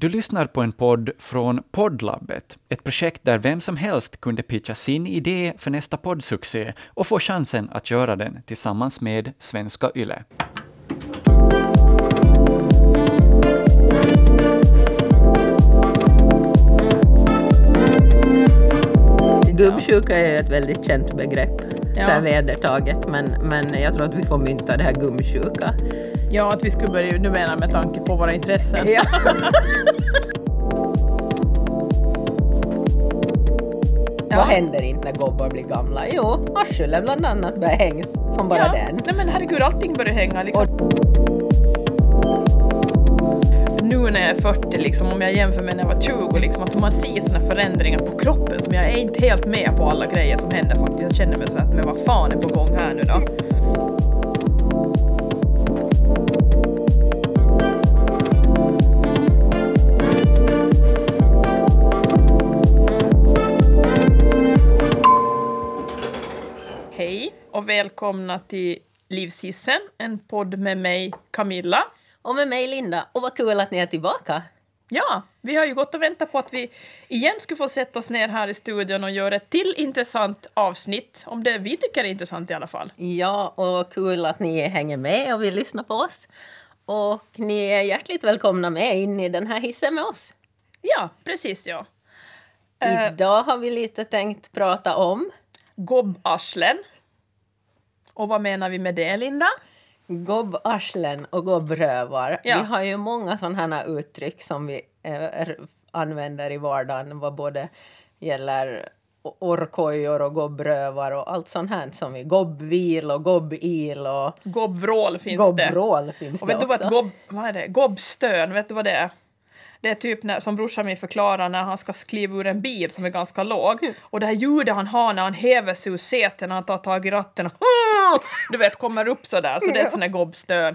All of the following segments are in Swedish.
Du lyssnar på en podd från Poddlabbet, ett projekt där vem som helst kunde pitcha sin idé för nästa poddsuccé och få chansen att göra den tillsammans med Svenska Yle. Gubbsjuka är ett väldigt känt begrepp, Ja. så här vedertaget, men, men jag tror att vi får mynta det här gumsjuka. Ja, att vi skulle börja, du menar med tanke på våra intressen. Ja. Vad händer inte när gobbar blir gamla? Jo, arslet bland annat börjar hängas som bara ja. den. Nej men herregud, allting börjar hänga liksom. Nu när jag är 40, liksom, om jag jämför med när jag var 20, liksom, att man ser sådana förändringar på kroppen som jag är inte helt med på alla grejer som händer faktiskt. Jag känner mig så att, men vad fan är på gång här nu då? Hej och välkomna till Livshissen, en podd med mig Camilla. Och med mig Linda, och vad kul att ni är tillbaka. Ja, vi har ju gått och väntat på att vi igen skulle få sätta oss ner här i studion och göra ett till intressant avsnitt, om det vi tycker är intressant i alla fall. Ja, och kul att ni hänger med och vill lyssna på oss. Och ni är hjärtligt välkomna med in i den här hissen med oss. Ja, precis ja. Eh, Idag har vi lite tänkt prata om Gobbarslen. Och vad menar vi med det, Linda? Gobbarslen och gobbrövar. Ja. Vi har ju många sådana här uttryck som vi eh, använder i vardagen vad både gäller o- orrkojor och gobbrövar och allt sånt här som vi gobbvil och gobbil och Gobbvrål finns det. gobbrål finns Och det vet du vad också. ett gobb, vad är det? gobbstön, vet du vad det är? Det är typ när, som brorsan min förklarar när han ska kliva ur en bil som är ganska låg. Och det här ljudet han har när han häver sig ur sätet när han tar tag i ratten och du vet kommer upp sådär. Så det är sån här gobbstön.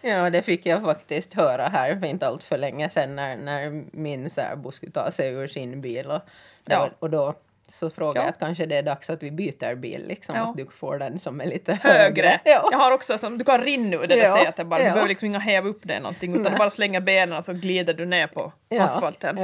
Ja, det fick jag faktiskt höra här för inte allt för länge sedan när, när min särbo skulle ta sig ur sin bil. Och, Ja. och då så frågade Ja. jag att kanske det är dags att vi byter bil, liksom, Ja. att du får den som är lite Högre. högre. Ja. Jag har också som du kan rinna ur det där Ja, sätet bara. Du behöver liksom inga häva upp det någonting utan Nej. du bara slänga benen och så glider du ner på asfalten.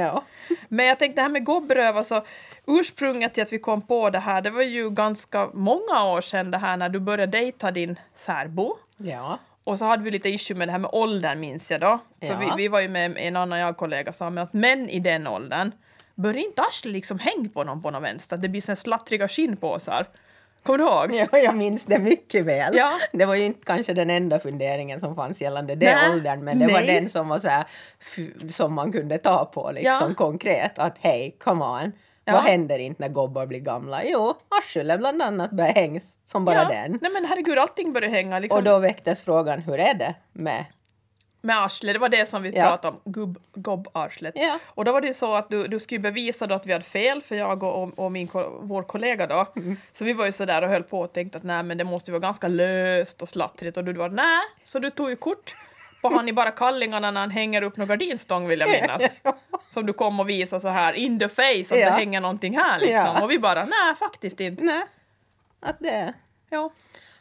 Men jag tänkte det här med gobbröv, alltså ursprunget till att vi kom på det här, det var ju ganska många år sedan det här när du började dejta din särbo. ja. Och så hade vi lite issue med det här med åldern minns jag då. För Ja. vi, vi var ju med en annan jag-kollega sa men att män i den åldern bör inte arslet liksom häng på någon på någon vänster, det blir så här slattriga skinnpåsar. Kommer du ihåg? Ja, jag minns det mycket väl. Ja. Det var ju inte kanske den enda funderingen som fanns gällande den åldern, men det var Nej. den som var så här, som man kunde ta på liksom Ja. konkret. Att hej, come on. Ja. Vad händer inte när gobbar blir gamla? Jo, arslet bland annat börjar hängas som bara ja. den. Nej men herregud, allting började hänga liksom Och då väcktes frågan, hur är det med? Med arslet. Det var det som vi Ja. pratade om, gubb, gobbarslet. Ja. Och då var det så att du, du skulle bevisa då att vi hade fel, för jag och, och min, vår kollega då. Mm. Så vi var ju sådär och höll på och tänkte att nej men det måste ju vara ganska löst och slattrigt och du var nej, så du tog ju kort på han i bara kallingarna när han hänger upp någon gardinstång vill jag minnas. Som du kom och visade så här in the face att det hänger någonting här liksom. Och vi bara nej faktiskt inte. Nej, att det... Ja.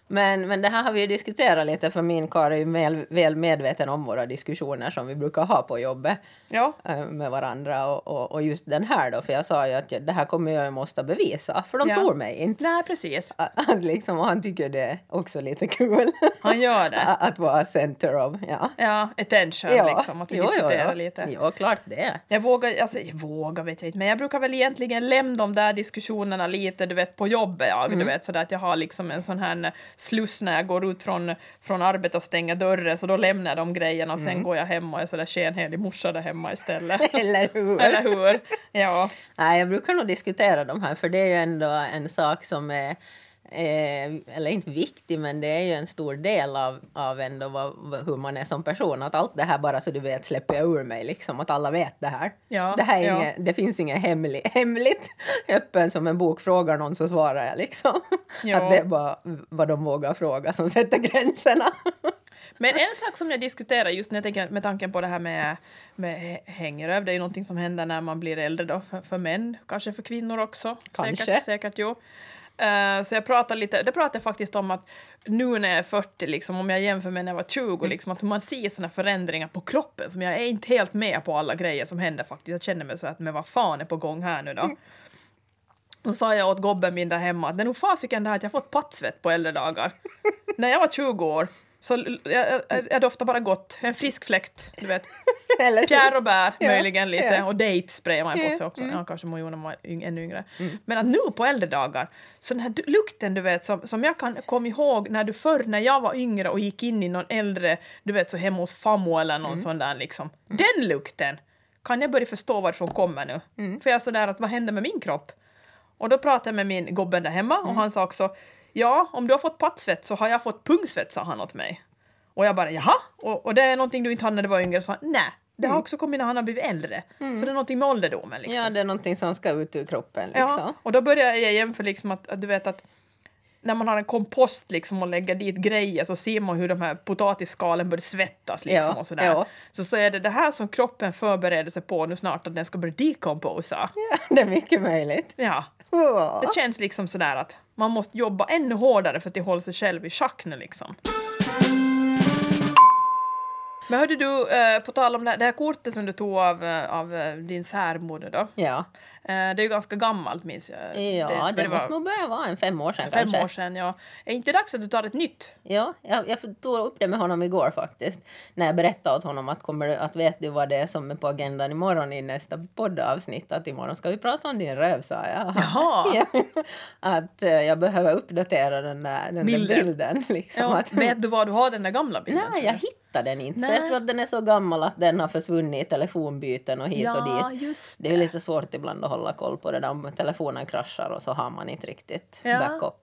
Men, men det här har vi diskuterat lite för min karl är ju väl, väl medveten om våra diskussioner som vi brukar ha på jobbet. Ja. eh, med varandra och, och, och just den här då, för jag sa ju att jag, det här kommer jag måste bevisa, för de Ja. tror mig inte. Nej precis. Att, att liksom, och han tycker det är också lite kul. Han gör det. att, att vara center of, ja. Ja, attention liksom, att vi Jo, jo, diskuterar jo. lite. Jo, klart det. Jag vågar, alltså jag vågar vet jag inte, men jag brukar väl egentligen lämna de där diskussionerna lite, du vet, på jobbet jag, Mm. du vet, sådär att jag har liksom en sån här sluss när jag går ut från, från arbetet och stänger dörren, så då lämnar jag de grejerna och sen Mm. går jag hem och är sådär skenhelig morsa där hemma istället. Eller hur? Eller hur? Ja. Nej, jag brukar nog diskutera de här, för det är ju ändå en sak som är Eh, eller inte viktig, men det är ju en stor del av, av ändå vad, vad, hur man är som person. Att allt det här bara så du vet släpper jag ur mig, liksom. Att alla vet det här. Ja, det, här är ja. inget, det finns inget hemli, hemligt. Öppen som en bok, frågar någon så svarar jag liksom. Ja. Att det är bara vad de vågar fråga som sätter gränserna. Men en sak som jag diskuterar just när jag tänker med tanken på det här med, med hängröv, det är ju någonting som händer när man blir äldre då, för, för män, kanske för kvinnor också. Kanske. Säkert, säkert jo. Eh, så jag pratar lite, det pratar jag faktiskt om att nu när jag är 40, liksom, om jag jämför med när jag var 20, Mm. liksom, att man ser såna förändringar på kroppen som jag är inte helt med på alla grejer som händer faktiskt. Jag känner mig så att men vad fan är på gång här nu då? Mm. Och så sa jag åt gobben min där hemma att det är nog fasiken det här att jag fått pattsvett på äldre dagar. när jag var 20 år så jag, jag doftade bara gott, en frisk fläkt, du vet. Pierre och bär Ja, möjligen lite ja. och date sprayar man på sig också. mm. Ja, kanske Jonas var yng, ännu yngre. Men att nu på äldre dagar, så den här lukten du vet som, som jag kan komma ihåg när du förr när jag var yngre och gick in i någon äldre, du vet så hemma hos fammo eller någon sån där liksom. Den lukten kan jag börja förstå varifrån kommer nu. För jag är sådär att vad händer med min kropp? Och då pratade jag med min gobben där hemma och han sa också ja, om du har fått pattsvett så har jag fått pungsvett, sa han åt mig. Och jag bara jaha, och, och det är någonting du inte hade när du var yngre? Så han, nej, det har också kommit när han har blivit äldre. Så det är någonting med ålderdomen liksom. Ja, det är någonting som ska ut ur kroppen liksom. Ja, och då började jag jämföra liksom att, att du vet att när man har en kompost liksom och lägger dit grejer så ser man hur de här potatisskalen börjar svettas liksom Ja, och sådär. ja. Så, så är det det här som kroppen förbereder sig på nu snart att den ska börja decomposa. Ja, det är mycket möjligt. Ja, Åh. det känns liksom sådär att man måste jobba ännu hårdare för att hålla sig själv i schack nu liksom. Men hörde du, eh, på tal om det här, det här kortet som du tog av, eh, av eh, din särmor då. Ja, Eh, det är ju ganska gammalt minns jag. ja det, det var måste nog börja vara en fem år sedan fem kanske. år sedan. Ja. Är inte dags att du tar ett nytt? Ja, jag, jag tog upp det med honom igår faktiskt. När jag berättade åt honom att, kommer du, att vet du vad det är som är på agendan imorgon i nästa poddavsnitt? Att imorgon ska vi prata om din röv, sa jag. Jaha. Ja, att eh, jag behöver uppdatera den där, den Bilden. där bilden. Liksom, Ja, att, vet du var du har den där gamla bilden? Nej, jag hittade den inte. För jag tror att den är så gammal att den har försvunnit i telefonbyten och hit ja, och dit. just Det är ju lite svårt ibland att hålla koll på det där om telefonen kraschar och så har man inte riktigt Ja. backup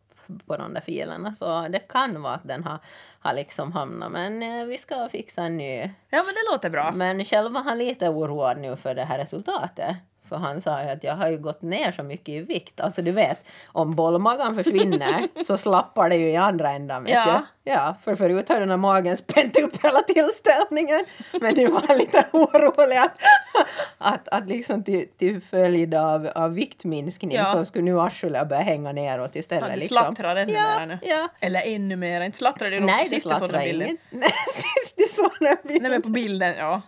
på de där filerna. Så det kan vara att den har, har liksom hamnat. Men eh, vi ska fixa en ny. Ja, men det låter bra. Men själv var han lite oroad nu för det här resultatet. För han sa ju att jag har ju gått ner så mycket i vikt. Alltså du vet, om bollmagan försvinner så slappar det ju i andra ändan. Vet Ja. ja, för förut har den här magen spänt upp hela tillställningen. Men nu var han lite orolig att, att, att liksom till, till följd av, av viktminskning Ja. så skulle nu arslet börja hänga neråt istället. Han liksom. slattrar ännu ja, mer nu. Ja. Eller ännu mer. Inte slattrar det nog Nej, på det sista sådana slattrar bilden. inget. Nej, sist du såg den bilden. Nej, men på bilden, ja.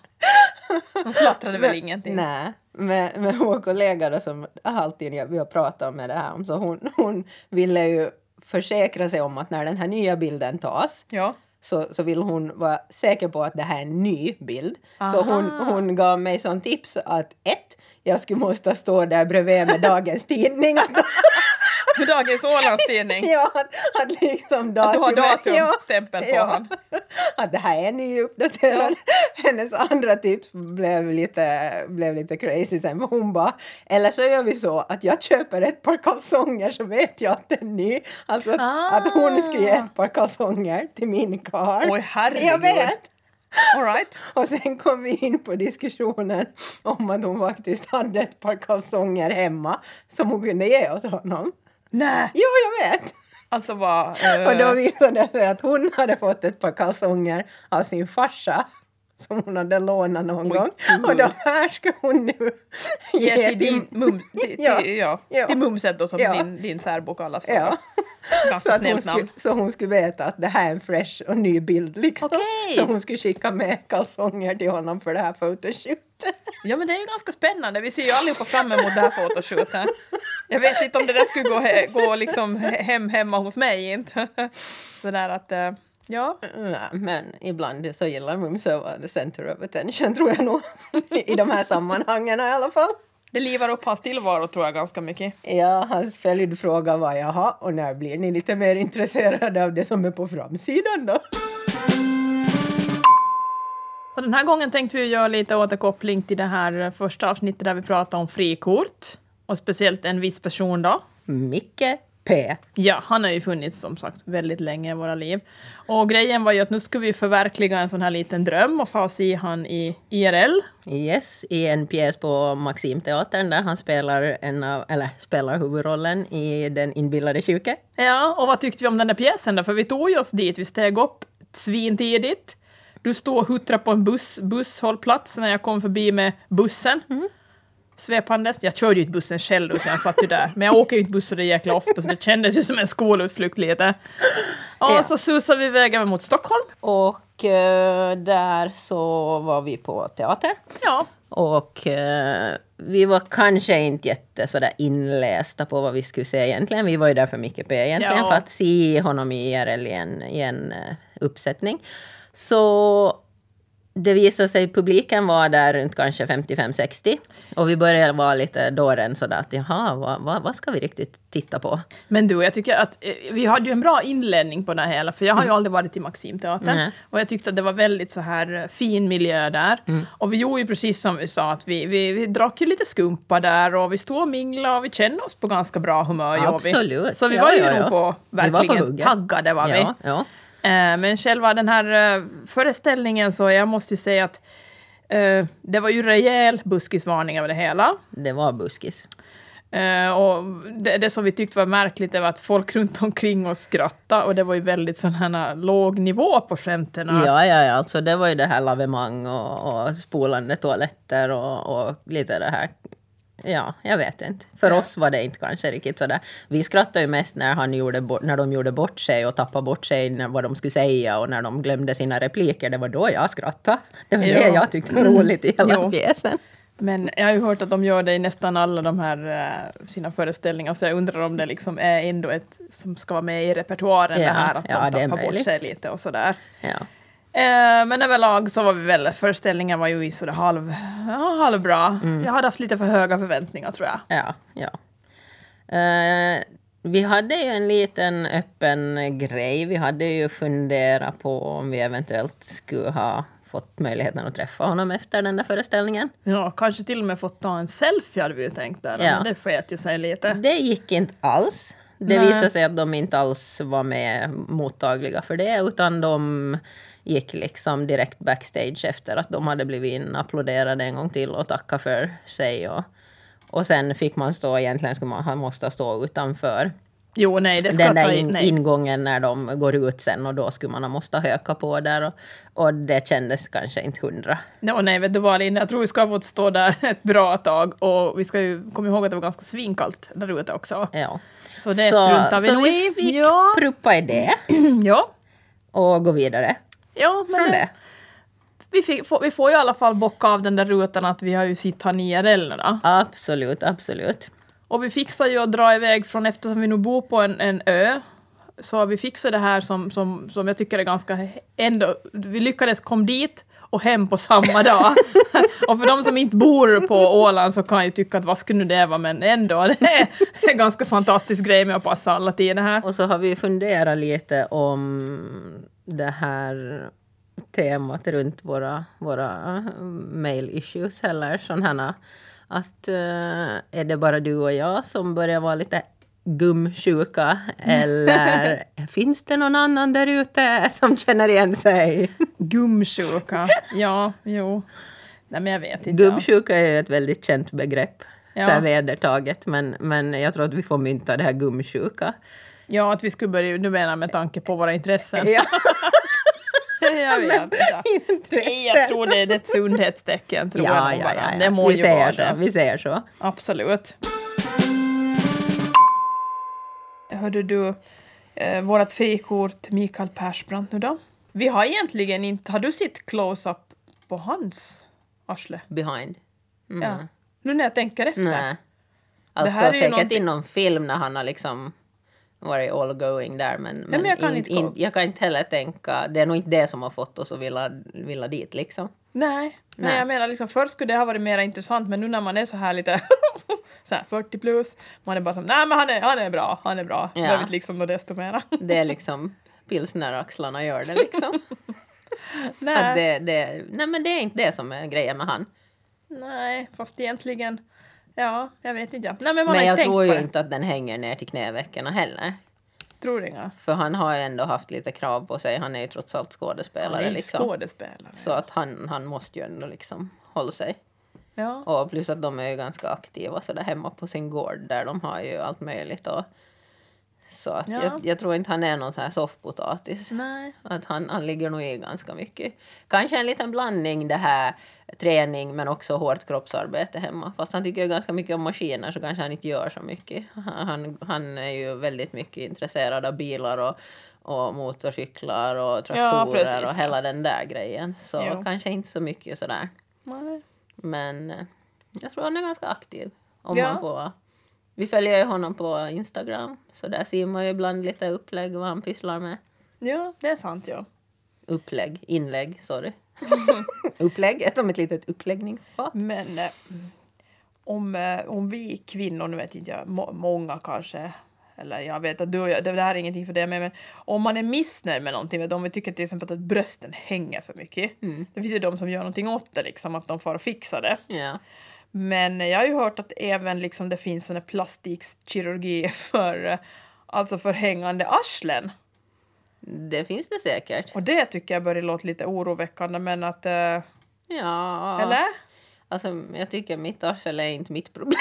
De slattrade väl ingenting. Nej, men, men vår kollega då, som alltid jag- vi har pratat med det här om, så hon, hon ville ju försäkra sig om att när den här nya bilden tas Ja. så, så vill hon vara säker på att det här är en ny bild. Så hon, Aha. hon gav mig som tips att ett, jag skulle måste stå där bredvid med dagens tidning. Dagens Ålandstidning. ja, att, liksom Att du har datumet- ja, datumstämpel på han. att det här är nyuppdaterad. Hennes andra tips blev lite, blev lite crazy sen. Hon bara, eller så gör vi så att jag köper ett par kalsonger så vet jag att det är ny. Alltså att, Ah. att hon ska ge ett par kalsonger till min karl. Oj, herregud. Jag vet! All right. Och sen kom vi in på diskussionen om att hon faktiskt hade ett par kalsonger hemma som hon kunde ge åt honom. Nej. Jo, jag vet! Alltså vad... eh, Och då visade det sig att hon hade fått ett par kalsonger av sin farsa som hon hade lånat någon Oj, gång. gud. Och de här ska hon nu ge till din mums... Till, Ja. till, ja. Ja. till mumset då som Ja. din, din särbo kallas för. Ja. Så, Ganska att hon snällt namn. skulle, så hon skulle veta att det här är en fresh och ny bild. Liksom. Okej. Så hon skulle skicka med kalsonger till honom för det här fotoshootet. Ja men det är ju ganska spännande. Vi ser ju allihopa fram emot det här fotoshootet. Jag vet inte om det där skulle gå, he, gå liksom he- hem hemma hos mig inte. Sådär att, eh, ja. Nej, men ibland så gillar Mumse att vara the center of attention tror jag nog. I de här sammanhangen i alla fall. Det livar upp hans tillvaro tror jag ganska mycket. Ja, hans följdfråga var jaha, och när blir ni lite mer intresserade av det som är på framsidan då? Och den här gången tänkte vi göra lite återkoppling till det här första avsnittet där vi pratade om frikort. Och speciellt en viss person då. Micke P. Ja, han har ju funnits som sagt väldigt länge i våra liv. Och grejen var ju att nu ska vi förverkliga en sån här liten dröm och få se han i IRL. Yes, i en pjäs på Maximteatern där han spelar, en av, eller spelar huvudrollen i Den inbillade sjuke. Ja, och vad tyckte vi om den där pjäsen då? För vi tog ju oss dit, vi steg upp svintidigt. Du stod och huttrade på en buss, busshållplats när jag kom förbi med bussen. Svepandes. Jag körde ju inte bussen själv utan jag satt ju där. Men jag åker ju inte buss så det jäkla ofta så det kändes ju som en skolutflykt lite. Och Ja. så susade vi iväg även mot Stockholm. Och eh, där så var vi på teater. Ja, Och eh, vi var kanske inte jätte sådär inlästa på vad vi skulle se egentligen. Vi var ju där för Micke P egentligen, Ja. för att se honom i IRL i en, i en eh, uppsättning. Så det visade sig publiken var där runt kanske 55-60. Och vi började vara lite dåren sådär att jaha, vad, vad, vad ska vi riktigt titta på? Men du, jag tycker att eh, vi hade ju en bra inledning på det hela, för jag har ju aldrig varit i Maximteatern. Nej. Och jag tyckte att det var väldigt så här eh, fin miljö där. Och vi gjorde ju precis som vi sa, att vi, vi, vi drack ju lite skumpa där och vi stod och minglade och vi kände oss på ganska bra humör. gjorde vi. Absolut. Så vi Ja, var ju ja, ja. nog på, Vi var på verkligen hugget. taggade var vi. Ja, ja. Men själva den här eh, föreställningen så jag måste ju säga att eh, det var ju rejäl buskisvarning över det hela. Det var buskis. Eh, och det, det som vi tyckte var märkligt var att folk runt omkring oss skrattade och det var ju väldigt sån här låg nivå på skämten. Ja, ja, ja, alltså det var ju det här lavemang och, och spolande toaletter och, och lite det här. Ja, jag vet inte. För oss var det inte kanske riktigt sådär. Vi skrattade ju mest när, han gjorde bort, när de gjorde bort sig och tappade bort sig när, vad de skulle säga och när de glömde sina repliker. Det var då jag skrattade. Det var Ja. det jag tyckte var roligt i hela Jo. pjäsen. Men jag har ju hört att de gör det i nästan alla de här eh, sina föreställningar så jag undrar om det liksom är ändå ett som ska vara med i repertoaren Ja, det här att ja, de tappar bort sig lite och sådär. Ja. Eh, men överlag så var vi väl, föreställningen var ju i sådär halv, ja, halvbra. Mm. Jag hade haft lite för höga förväntningar tror jag. Ja, ja. Eh, vi hade ju en liten öppen grej. Vi hade ju funderat på om vi eventuellt skulle ha fått möjligheten att träffa honom efter den där föreställningen. Ja, kanske till och med fått ta en selfie hade vi ju tänkt där, Ja. men det sket ju sig lite. Det gick inte alls. Det Nej. visade sig att de inte alls var med mottagliga för det, utan de gick liksom direkt backstage efter att de hade blivit inapplåderade en gång till och tacka för sig. Och, och sen fick man stå, egentligen skulle man ha måste stå utanför Jo, nej, det ska den där in, in, ingången när de går ut sen och då skulle man ha måste höka på där och, och det kändes kanske inte hundra. No, nej, vet du vad Linda, jag tror vi ska ha fått stå där ett bra tag och vi ska ju komma ihåg att det var ganska svinkallt där ute också. Ja. Så det struntar vi så nog vi i. fick Ja. pruppa i det Ja, och gå vidare ja men från det, vi, fick, får, vi får ju i alla fall bocka av den där rutan att vi har ju sitt här IRL då. Absolut, absolut. Och vi fixar ju att dra iväg från, eftersom vi nu bor på en, en ö, så vi fixat det här som, som, som jag tycker är ganska ändå, vi lyckades kom dit och hem på samma dag. och för de som inte bor på Åland så kan jag tycka att vad skulle nu det vara, men ändå, det är en ganska fantastisk grej med att passa alla tider här. Och så har vi funderat lite om det här temat runt våra, våra mail issues eller sådana att eh, är det bara du och jag som börjar vara lite gumsjuka eller finns det någon annan där ute som känner igen sig? Gumsjuka, ja, jo. Nej men jag vet inte. Gubbsjuka är ett väldigt känt begrepp, Ja. så här vedertaget, men, men jag tror att vi får mynta det här gumsjuka. Ja, att vi skulle börja, du menar med tanke på våra intressen. Ja. jag vet inte. Nej, jag tror det är ett sundhetstecken. Tror jag Ja, nog ja, ja, ja. Det må vi ju säger vara så. det. Vi säger så. Absolut. Hörde du, eh, vårt frikort Mikael Persbrandt nu då? Vi har egentligen inte, har du sett close-up på hans arsle? Behind. Mm. Ja. Nu när jag tänker efter. Nej. Alltså här är ju säkert någonting- i någon film när han har liksom varit all going där men, men, men jag kan in, inte in, jag kan inte heller tänka, det är nog inte det som har fått oss att vilja, vilja dit liksom. Nej, men Nej. jag menar liksom först skulle det ha varit mer intressant men nu när man är så här lite så här 40 plus, man är bara som nej men han är, han är bra, han är bra. Ja. Behöver liksom något desto mera. Det är liksom pilsneraxlarna gör det liksom. nej. Det, det, nej men det är inte det som är grejen med han. nej, fast egentligen, ja, jag vet inte. Nej men man Men har jag inte tänkt tror på ju det. inte att den hänger ner till knävecken heller. Tror inga. För han har ju ändå haft lite krav på sig, han är ju trots allt Han skådespelare är ju liksom. skådespelare. Så att han, han måste ju ändå liksom hålla sig. Ja. Och plus att de är ju ganska aktiva så där hemma på sin gård där de har ju allt möjligt att Så att Ja. jag, jag tror inte han är någon så här soffpotatis. Nej. Att han, han ligger nog i ganska mycket. Kanske en liten blandning det här träning men också hårt kroppsarbete hemma. Fast han tycker ganska mycket om maskiner så kanske han inte gör så mycket. Han, han, är ju väldigt mycket intresserad av bilar och, och motorcyklar och traktorer precis, och ja. hela den där grejen. Så Jo. kanske inte så mycket sådär. Nej. Men eh, jag tror han är ganska aktiv. Om Ja. man får. Vi följer ju honom på Instagram. Så där ser man ju ibland lite upplägg vad han pysslar med. Ja, det är sant ja. Upplägg, inlägg, sorry. upplägg, ett som ett litet uppläggningsfat. Men eh, om, eh, om vi kvinnor, nu vet inte jag, må, många kanske, eller jag vet att du och jag, det här är ingenting för det, men, men om man är missnöjd med någonting, vet om vi tycker till exempel att brösten hänger för mycket, det finns ju de som gör någonting åt det, liksom, att de får fixa det. Ja. Men jag har ju hört att även liksom, det finns sån plastikkirurgi för, alltså för hängande arslen. Det finns det säkert. Och det tycker jag börjar låta lite oroväckande, men att... eh, Ja. Eller? Alltså, jag tycker mitt arsel är inte mitt problem.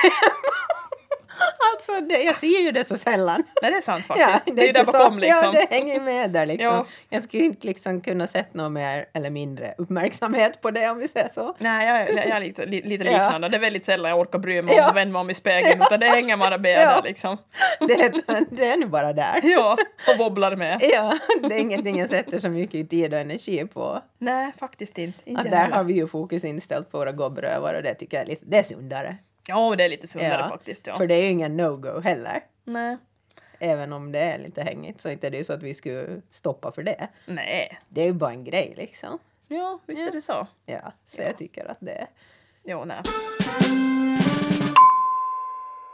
Alltså, det, jag ser ju det så sällan. Nej, det är sant faktiskt. det, är ju där så- bakom liksom. Ja, det hänger med där liksom. Ja. Jag skulle inte liksom kunna sätta någon mer eller mindre uppmärksamhet på det om vi säger så. Nej, jag, jag är lite, li- lite Ja. liknande. Det är väldigt sällan jag orkar bry mig om Ja. och vända mig om i spegeln, utan det hänger bara med Ja. där liksom. Det, är- det är nu bara där. Ja, och wobblar med. Ja, det är ingenting jag sätter så mycket tid och energi på. Nej, faktiskt inte. inte där har vi ju fokus inställt på våra gobbrövar och det tycker jag är lite, det är sundare. Ja, det är lite sundare faktiskt. Ja. För det är ju ingen no-go heller. Nej. Även om det är lite hängigt så inte är det ju så att vi skulle stoppa för det. Nej. Det är ju bara en grej liksom. Ja, visst Ja. är det så. Ja, så Ja. jag tycker att det är... Jo, nej.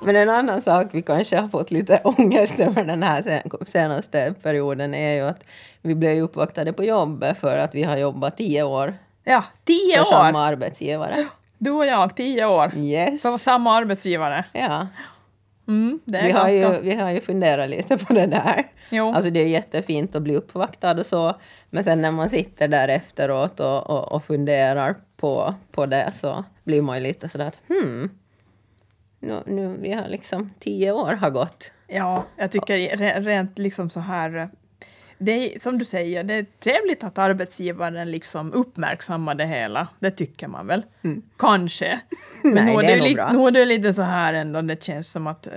Men en annan sak vi kanske har fått lite ångest över den här sen- senaste perioden är ju att vi blev ju uppvaktade på jobbet för att vi har jobbat tio år Ja, tio för samma år! arbetsgivare. Du och jag, tio år. Yes. För samma arbetsgivare. Ja, Mm, det är vi har, ganska... ju, vi har ju funderat lite på det där. Jo. Alltså det är jättefint att bli uppvaktad och så, men sen när man sitter där efteråt och, och, och funderar på, på det så blir man ju lite sådär att hmm, nu, nu vi har liksom tio år har gått. Ja, jag tycker re- rent liksom så här... Det är, som du säger, det är trevligt att arbetsgivaren liksom uppmärksammar det hela. Det tycker man väl? Kanske. Men Mm. Nej, nu det är det nog li- bra. Nu är det lite så här ändå, det känns som att eh,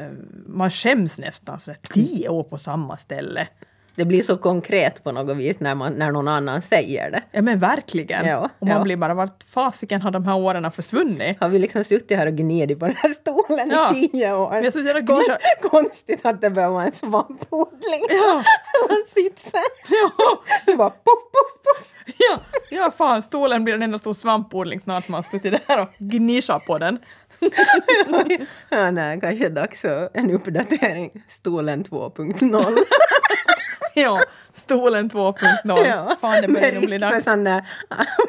man skäms nästan så där, tio år på samma ställe. Det blir så konkret på något vis när, man, när någon annan säger det. Ja men verkligen. Ja, och man ja. blir bara, vart fasiken har de här åren försvunnit? Har vi liksom suttit här och gnidit på den här stolen Ja. i tio år? Suttit här och Kon- gnidit. Konstigt att det behöver vara en svampodling. Ja. Hela sitsen. Ja, Så bara poff, poff, poff. ja, ja fan, stolen blir en enda stor svampodling snart man har suttit där och gnischat på den. Ja, nej, kanske dags för en uppdatering. Stolen 2.0. Ja, stolen 2.0. Ja, Fan, det med risk för sådana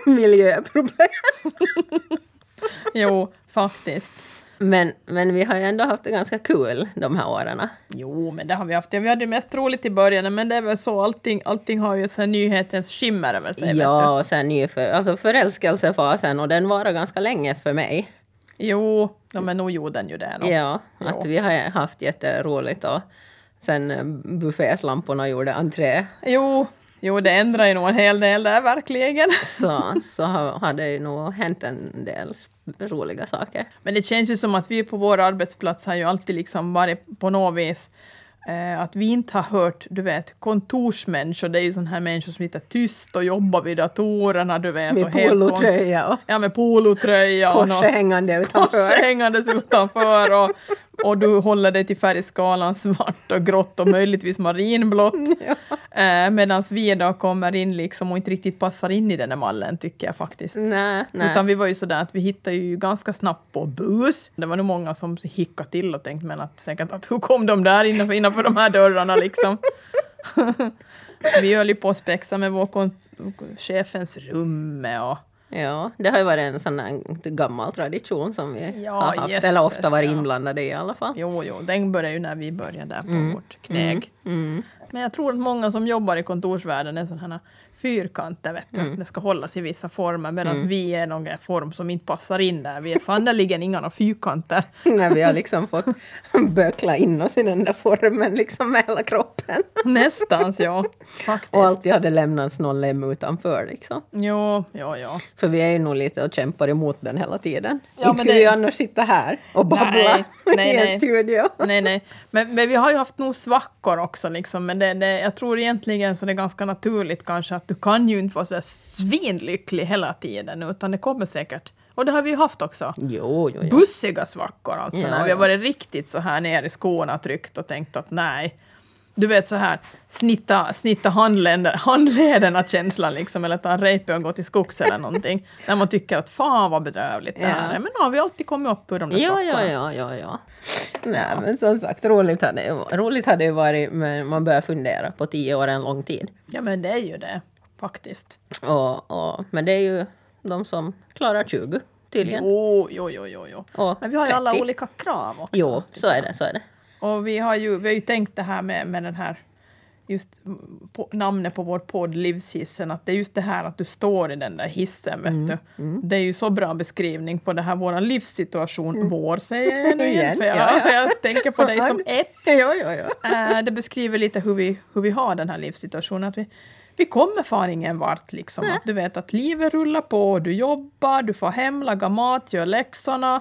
miljöproblem. Jo, faktiskt. Men, men vi har ju ändå haft det ganska kul de här åren. Jo, men det har vi haft. Vi hade mest roligt i början, men det är väl så. Allting, allting har ju så här nyhetens skimmer över sig. Ja, och sen ny för, alltså förälskelsefasen och den varar ganska länge för mig. Jo, ja, men nog gjorde den ju det. nog. Ja, Jo. att vi har haft jätteroligt och sen eh, bufféslamporna gjorde entré Jo, jo, det ändrar ju nog en hel del där, verkligen. så, så har, det ju nog hänt en del roliga saker. Men det känns ju som att vi på vår arbetsplats har ju alltid liksom varit på något vis eh, att vi inte har hört, du vet, kontorsmänniskor, det är ju sådana här människor som sitter tyst och jobbar vid datorerna, du vet. och Med helt polotröja och Ja, med polotröja och korset nå- hängande utanför. kors hängandes utanför och, och du håller dig till färgskalan svart och grått och möjligtvis marinblått. Eh, Medan vi då kommer in liksom och inte riktigt passar in i den här mallen tycker jag faktiskt. Nej, nej. Utan vi var ju sådär att vi hittade ju ganska snabbt på bus. Det var nog många som hickade till och tänkte men att säkert att hur kom de där innanför, innanför de här dörrarna liksom. vi höll ju på att spexa med vår chefens rum och Ja, det har ju varit en sån här gammal tradition som vi Ja, har haft, jösses, eller ofta varit ja. inblandade i i alla fall. Jo, jo, den började ju när vi började där på vårt knäg. Mm. Men jag tror att många som jobbar i kontorsvärlden är sådana här fyrkanter, vet du. Mm. Det ska hållas i vissa former, medan vi är någon form som inte passar in där. Vi är sannerligen inga fyrkanter. När vi har liksom fått bökla in oss i den där formen liksom med hela kroppen. Nästans, ja. Faktiskt. Och alltid hade lämnats någon lem utanför liksom. Jo, ja, ja. För vi är ju nog lite och kämpar emot den hela tiden. Ja, Inte skulle det- vi annars sitta här och babbla Nej, nej, i en nej. studio. Nej, nej. Men, men vi har ju haft nog svackor också, liksom. Men det, det, jag tror egentligen så det är ganska naturligt kanske att du kan ju inte vara så svinlycklig hela tiden, utan det kommer säkert. Och det har vi ju haft också. Jo, jo, jo. Bussiga svackor alltså, Ja, när vi har varit riktigt så här ner i skorna tryckt och tänkt att nej. Du vet så här, snitta, snitta handleden, handlederna känslan liksom, eller ta en repe och gå till skogs eller någonting. när man tycker att fan vad bedrövligt det Ja. här är. Men nu har vi alltid kommit upp ur de där Ja, svackorna. ja, ja, ja, ja. Nej, men som sagt, roligt hade, det- roligt hade det varit, men man börjar fundera på tio år en lång tid. Ja, men det är ju det, faktiskt. Och, och, men det är ju de som klarar 20 tydligen. Jo, jo, jo, jo. jo. Och Men vi har ju alla 30. olika krav också. Jo, så är det, så är det. Och vi har ju, vi har ju tänkt det här med, med den här just på, namnet på vår podd, Livshissen, att det är just det här att du står i den där hissen, vet Mm, du. Det är ju så bra beskrivning på det här, vår livssituation. Vår säger jag nu igen, Igen, för jag, ja, ja. jag tänker på dig som ett. Ja, ja, ja. Eh, det beskriver lite hur vi, hur vi har den här livssituationen. Att vi, vi kommer fan ingen vart liksom. Att du vet att livet rullar på, du jobbar, du får hem, laga mat, gör läxorna,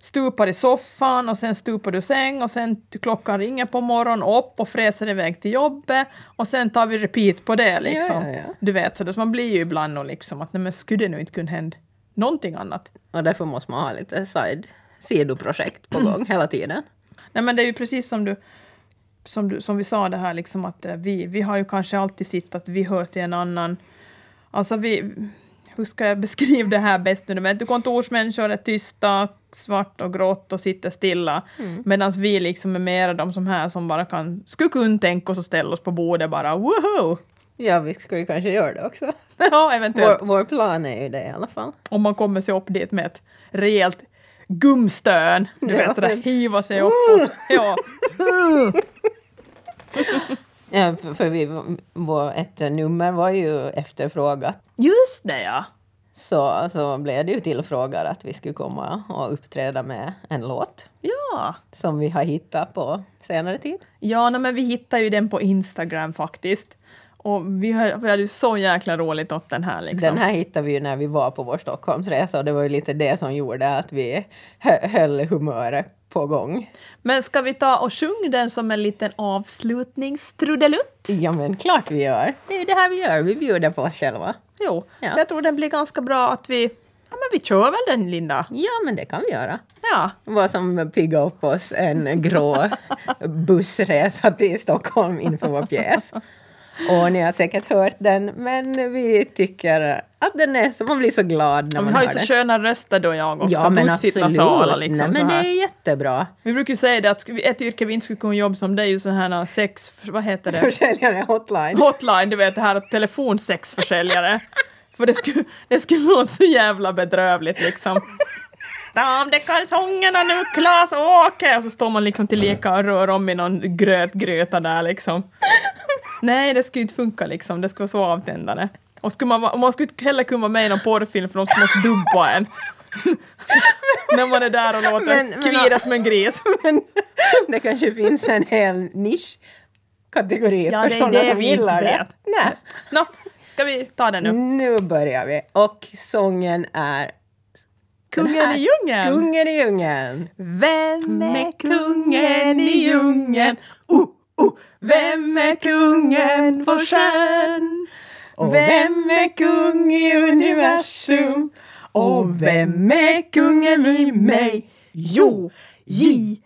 stupar i soffan och sen stupar du säng och sen klockan ringer på morgonen upp och fräser iväg till jobbet och sen tar vi repeat på det liksom. Ja, ja, ja. Du vet, så det, man blir ju ibland nog liksom att nej men skulle det nu inte kunna hända någonting annat? Och därför måste man ha lite side, sidoprojekt på gång hela tiden. Nej men det är ju precis som du som, du, som vi sa det här liksom att eh, vi, vi har ju kanske alltid sett att vi hör till en annan... Alltså vi... Hur ska jag beskriva det här bäst nu? Men du kontorsmänniskor är tysta, svart och grått och sitter stilla. Medan vi liksom är mera de som här som bara kan... Skulle kunna tänka oss att ställa oss på bordet bara woho! Ja, vi ju kanske göra det också. Ja, eventuellt. Vår, vår plan är ju det i alla fall. Om man kommer sig upp dit med ett rejält gumstön. Du Ja. vet sådär hiva sig upp och... Ja. Ja, för, för vi, vår, ett nummer var ju efterfrågat. Just det ja! Så, så blev det ju tillfrågat att vi skulle komma och uppträda med en låt Ja! som vi har hittat på senare tid. Ja, nej, men vi hittade ju den på Instagram faktiskt. Och vi hade, vi hade ju så jäkla roligt åt den här liksom. Den här hittade vi ju när vi var på vår Stockholmsresa och det var ju lite det som gjorde att vi hö- höll humöret på gång. Men ska vi ta och sjunga den som en liten avslutningstrudelutt? Ja men klart vi gör. Det är ju det här vi gör, vi bjuder på oss själva. Jo, Ja. jag tror den blir ganska bra att vi... Ja, men vi kör väl den, Linda? Ja men det kan vi göra. Ja. Vad som pigga upp oss en grå bussresa till Stockholm inför vår pjäs. Och ni har säkert hört den, men vi tycker att den är så, man blir så glad när man vi har ju hör så den. sköna röster då jag också. Ja men absolut. nasala liksom. Nej, men det är jättebra. Vi brukar ju säga det att ett yrke vi inte skulle kunna jobba som det är ju sån här sex... Vad heter det? Försäljare hotline. hotline, du vet det här telefonsexförsäljare. För det skulle, det skulle låta så jävla bedrövligt liksom. Dam, det kalsongerna nu, Klas Åke! Och så står man liksom tillika och rör om i någon grötgröta där liksom. Nej, det skulle inte funka liksom. Det skulle vara så avtändande. Och skulle man, och man skulle inte heller kunna vara med i någon porrfilm för de skulle måste dubba en. När man är där och låter Men- men- kvida som en gris. Men det kanske finns en hel nischkategori Ja, för sådana som gillar det. vet. Nej. Nå, ska vi ta den nu? Nu börjar vi. Och sången är Kungen i djungeln! Kungen i djungeln. Vem är kungen i djungeln? Uh. Vem är kungen på sjön? Och Vem är kung i universum? Och vem är kungen i mig? Jo, J-E-S-U-S,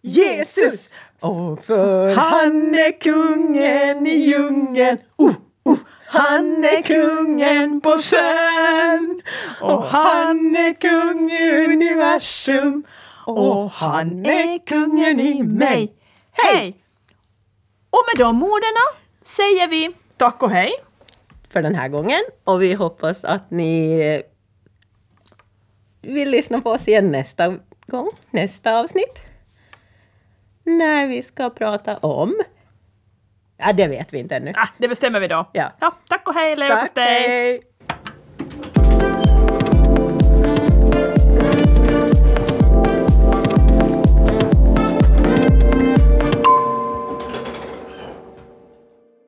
Jesus! Och för Han är kungen i djungeln. Uh, uh. Han är kungen på sjön. Och han är kung i universum. Och han är kungen i mig. Hej! Och med de orden säger vi tack och hej. för den här gången. Och vi hoppas att ni vill lyssna på oss igen nästa gång, nästa avsnitt. när vi ska prata om... Ja, det vet vi inte ännu. Ah, det bestämmer vi då. Ja. tack och hej leverpastej!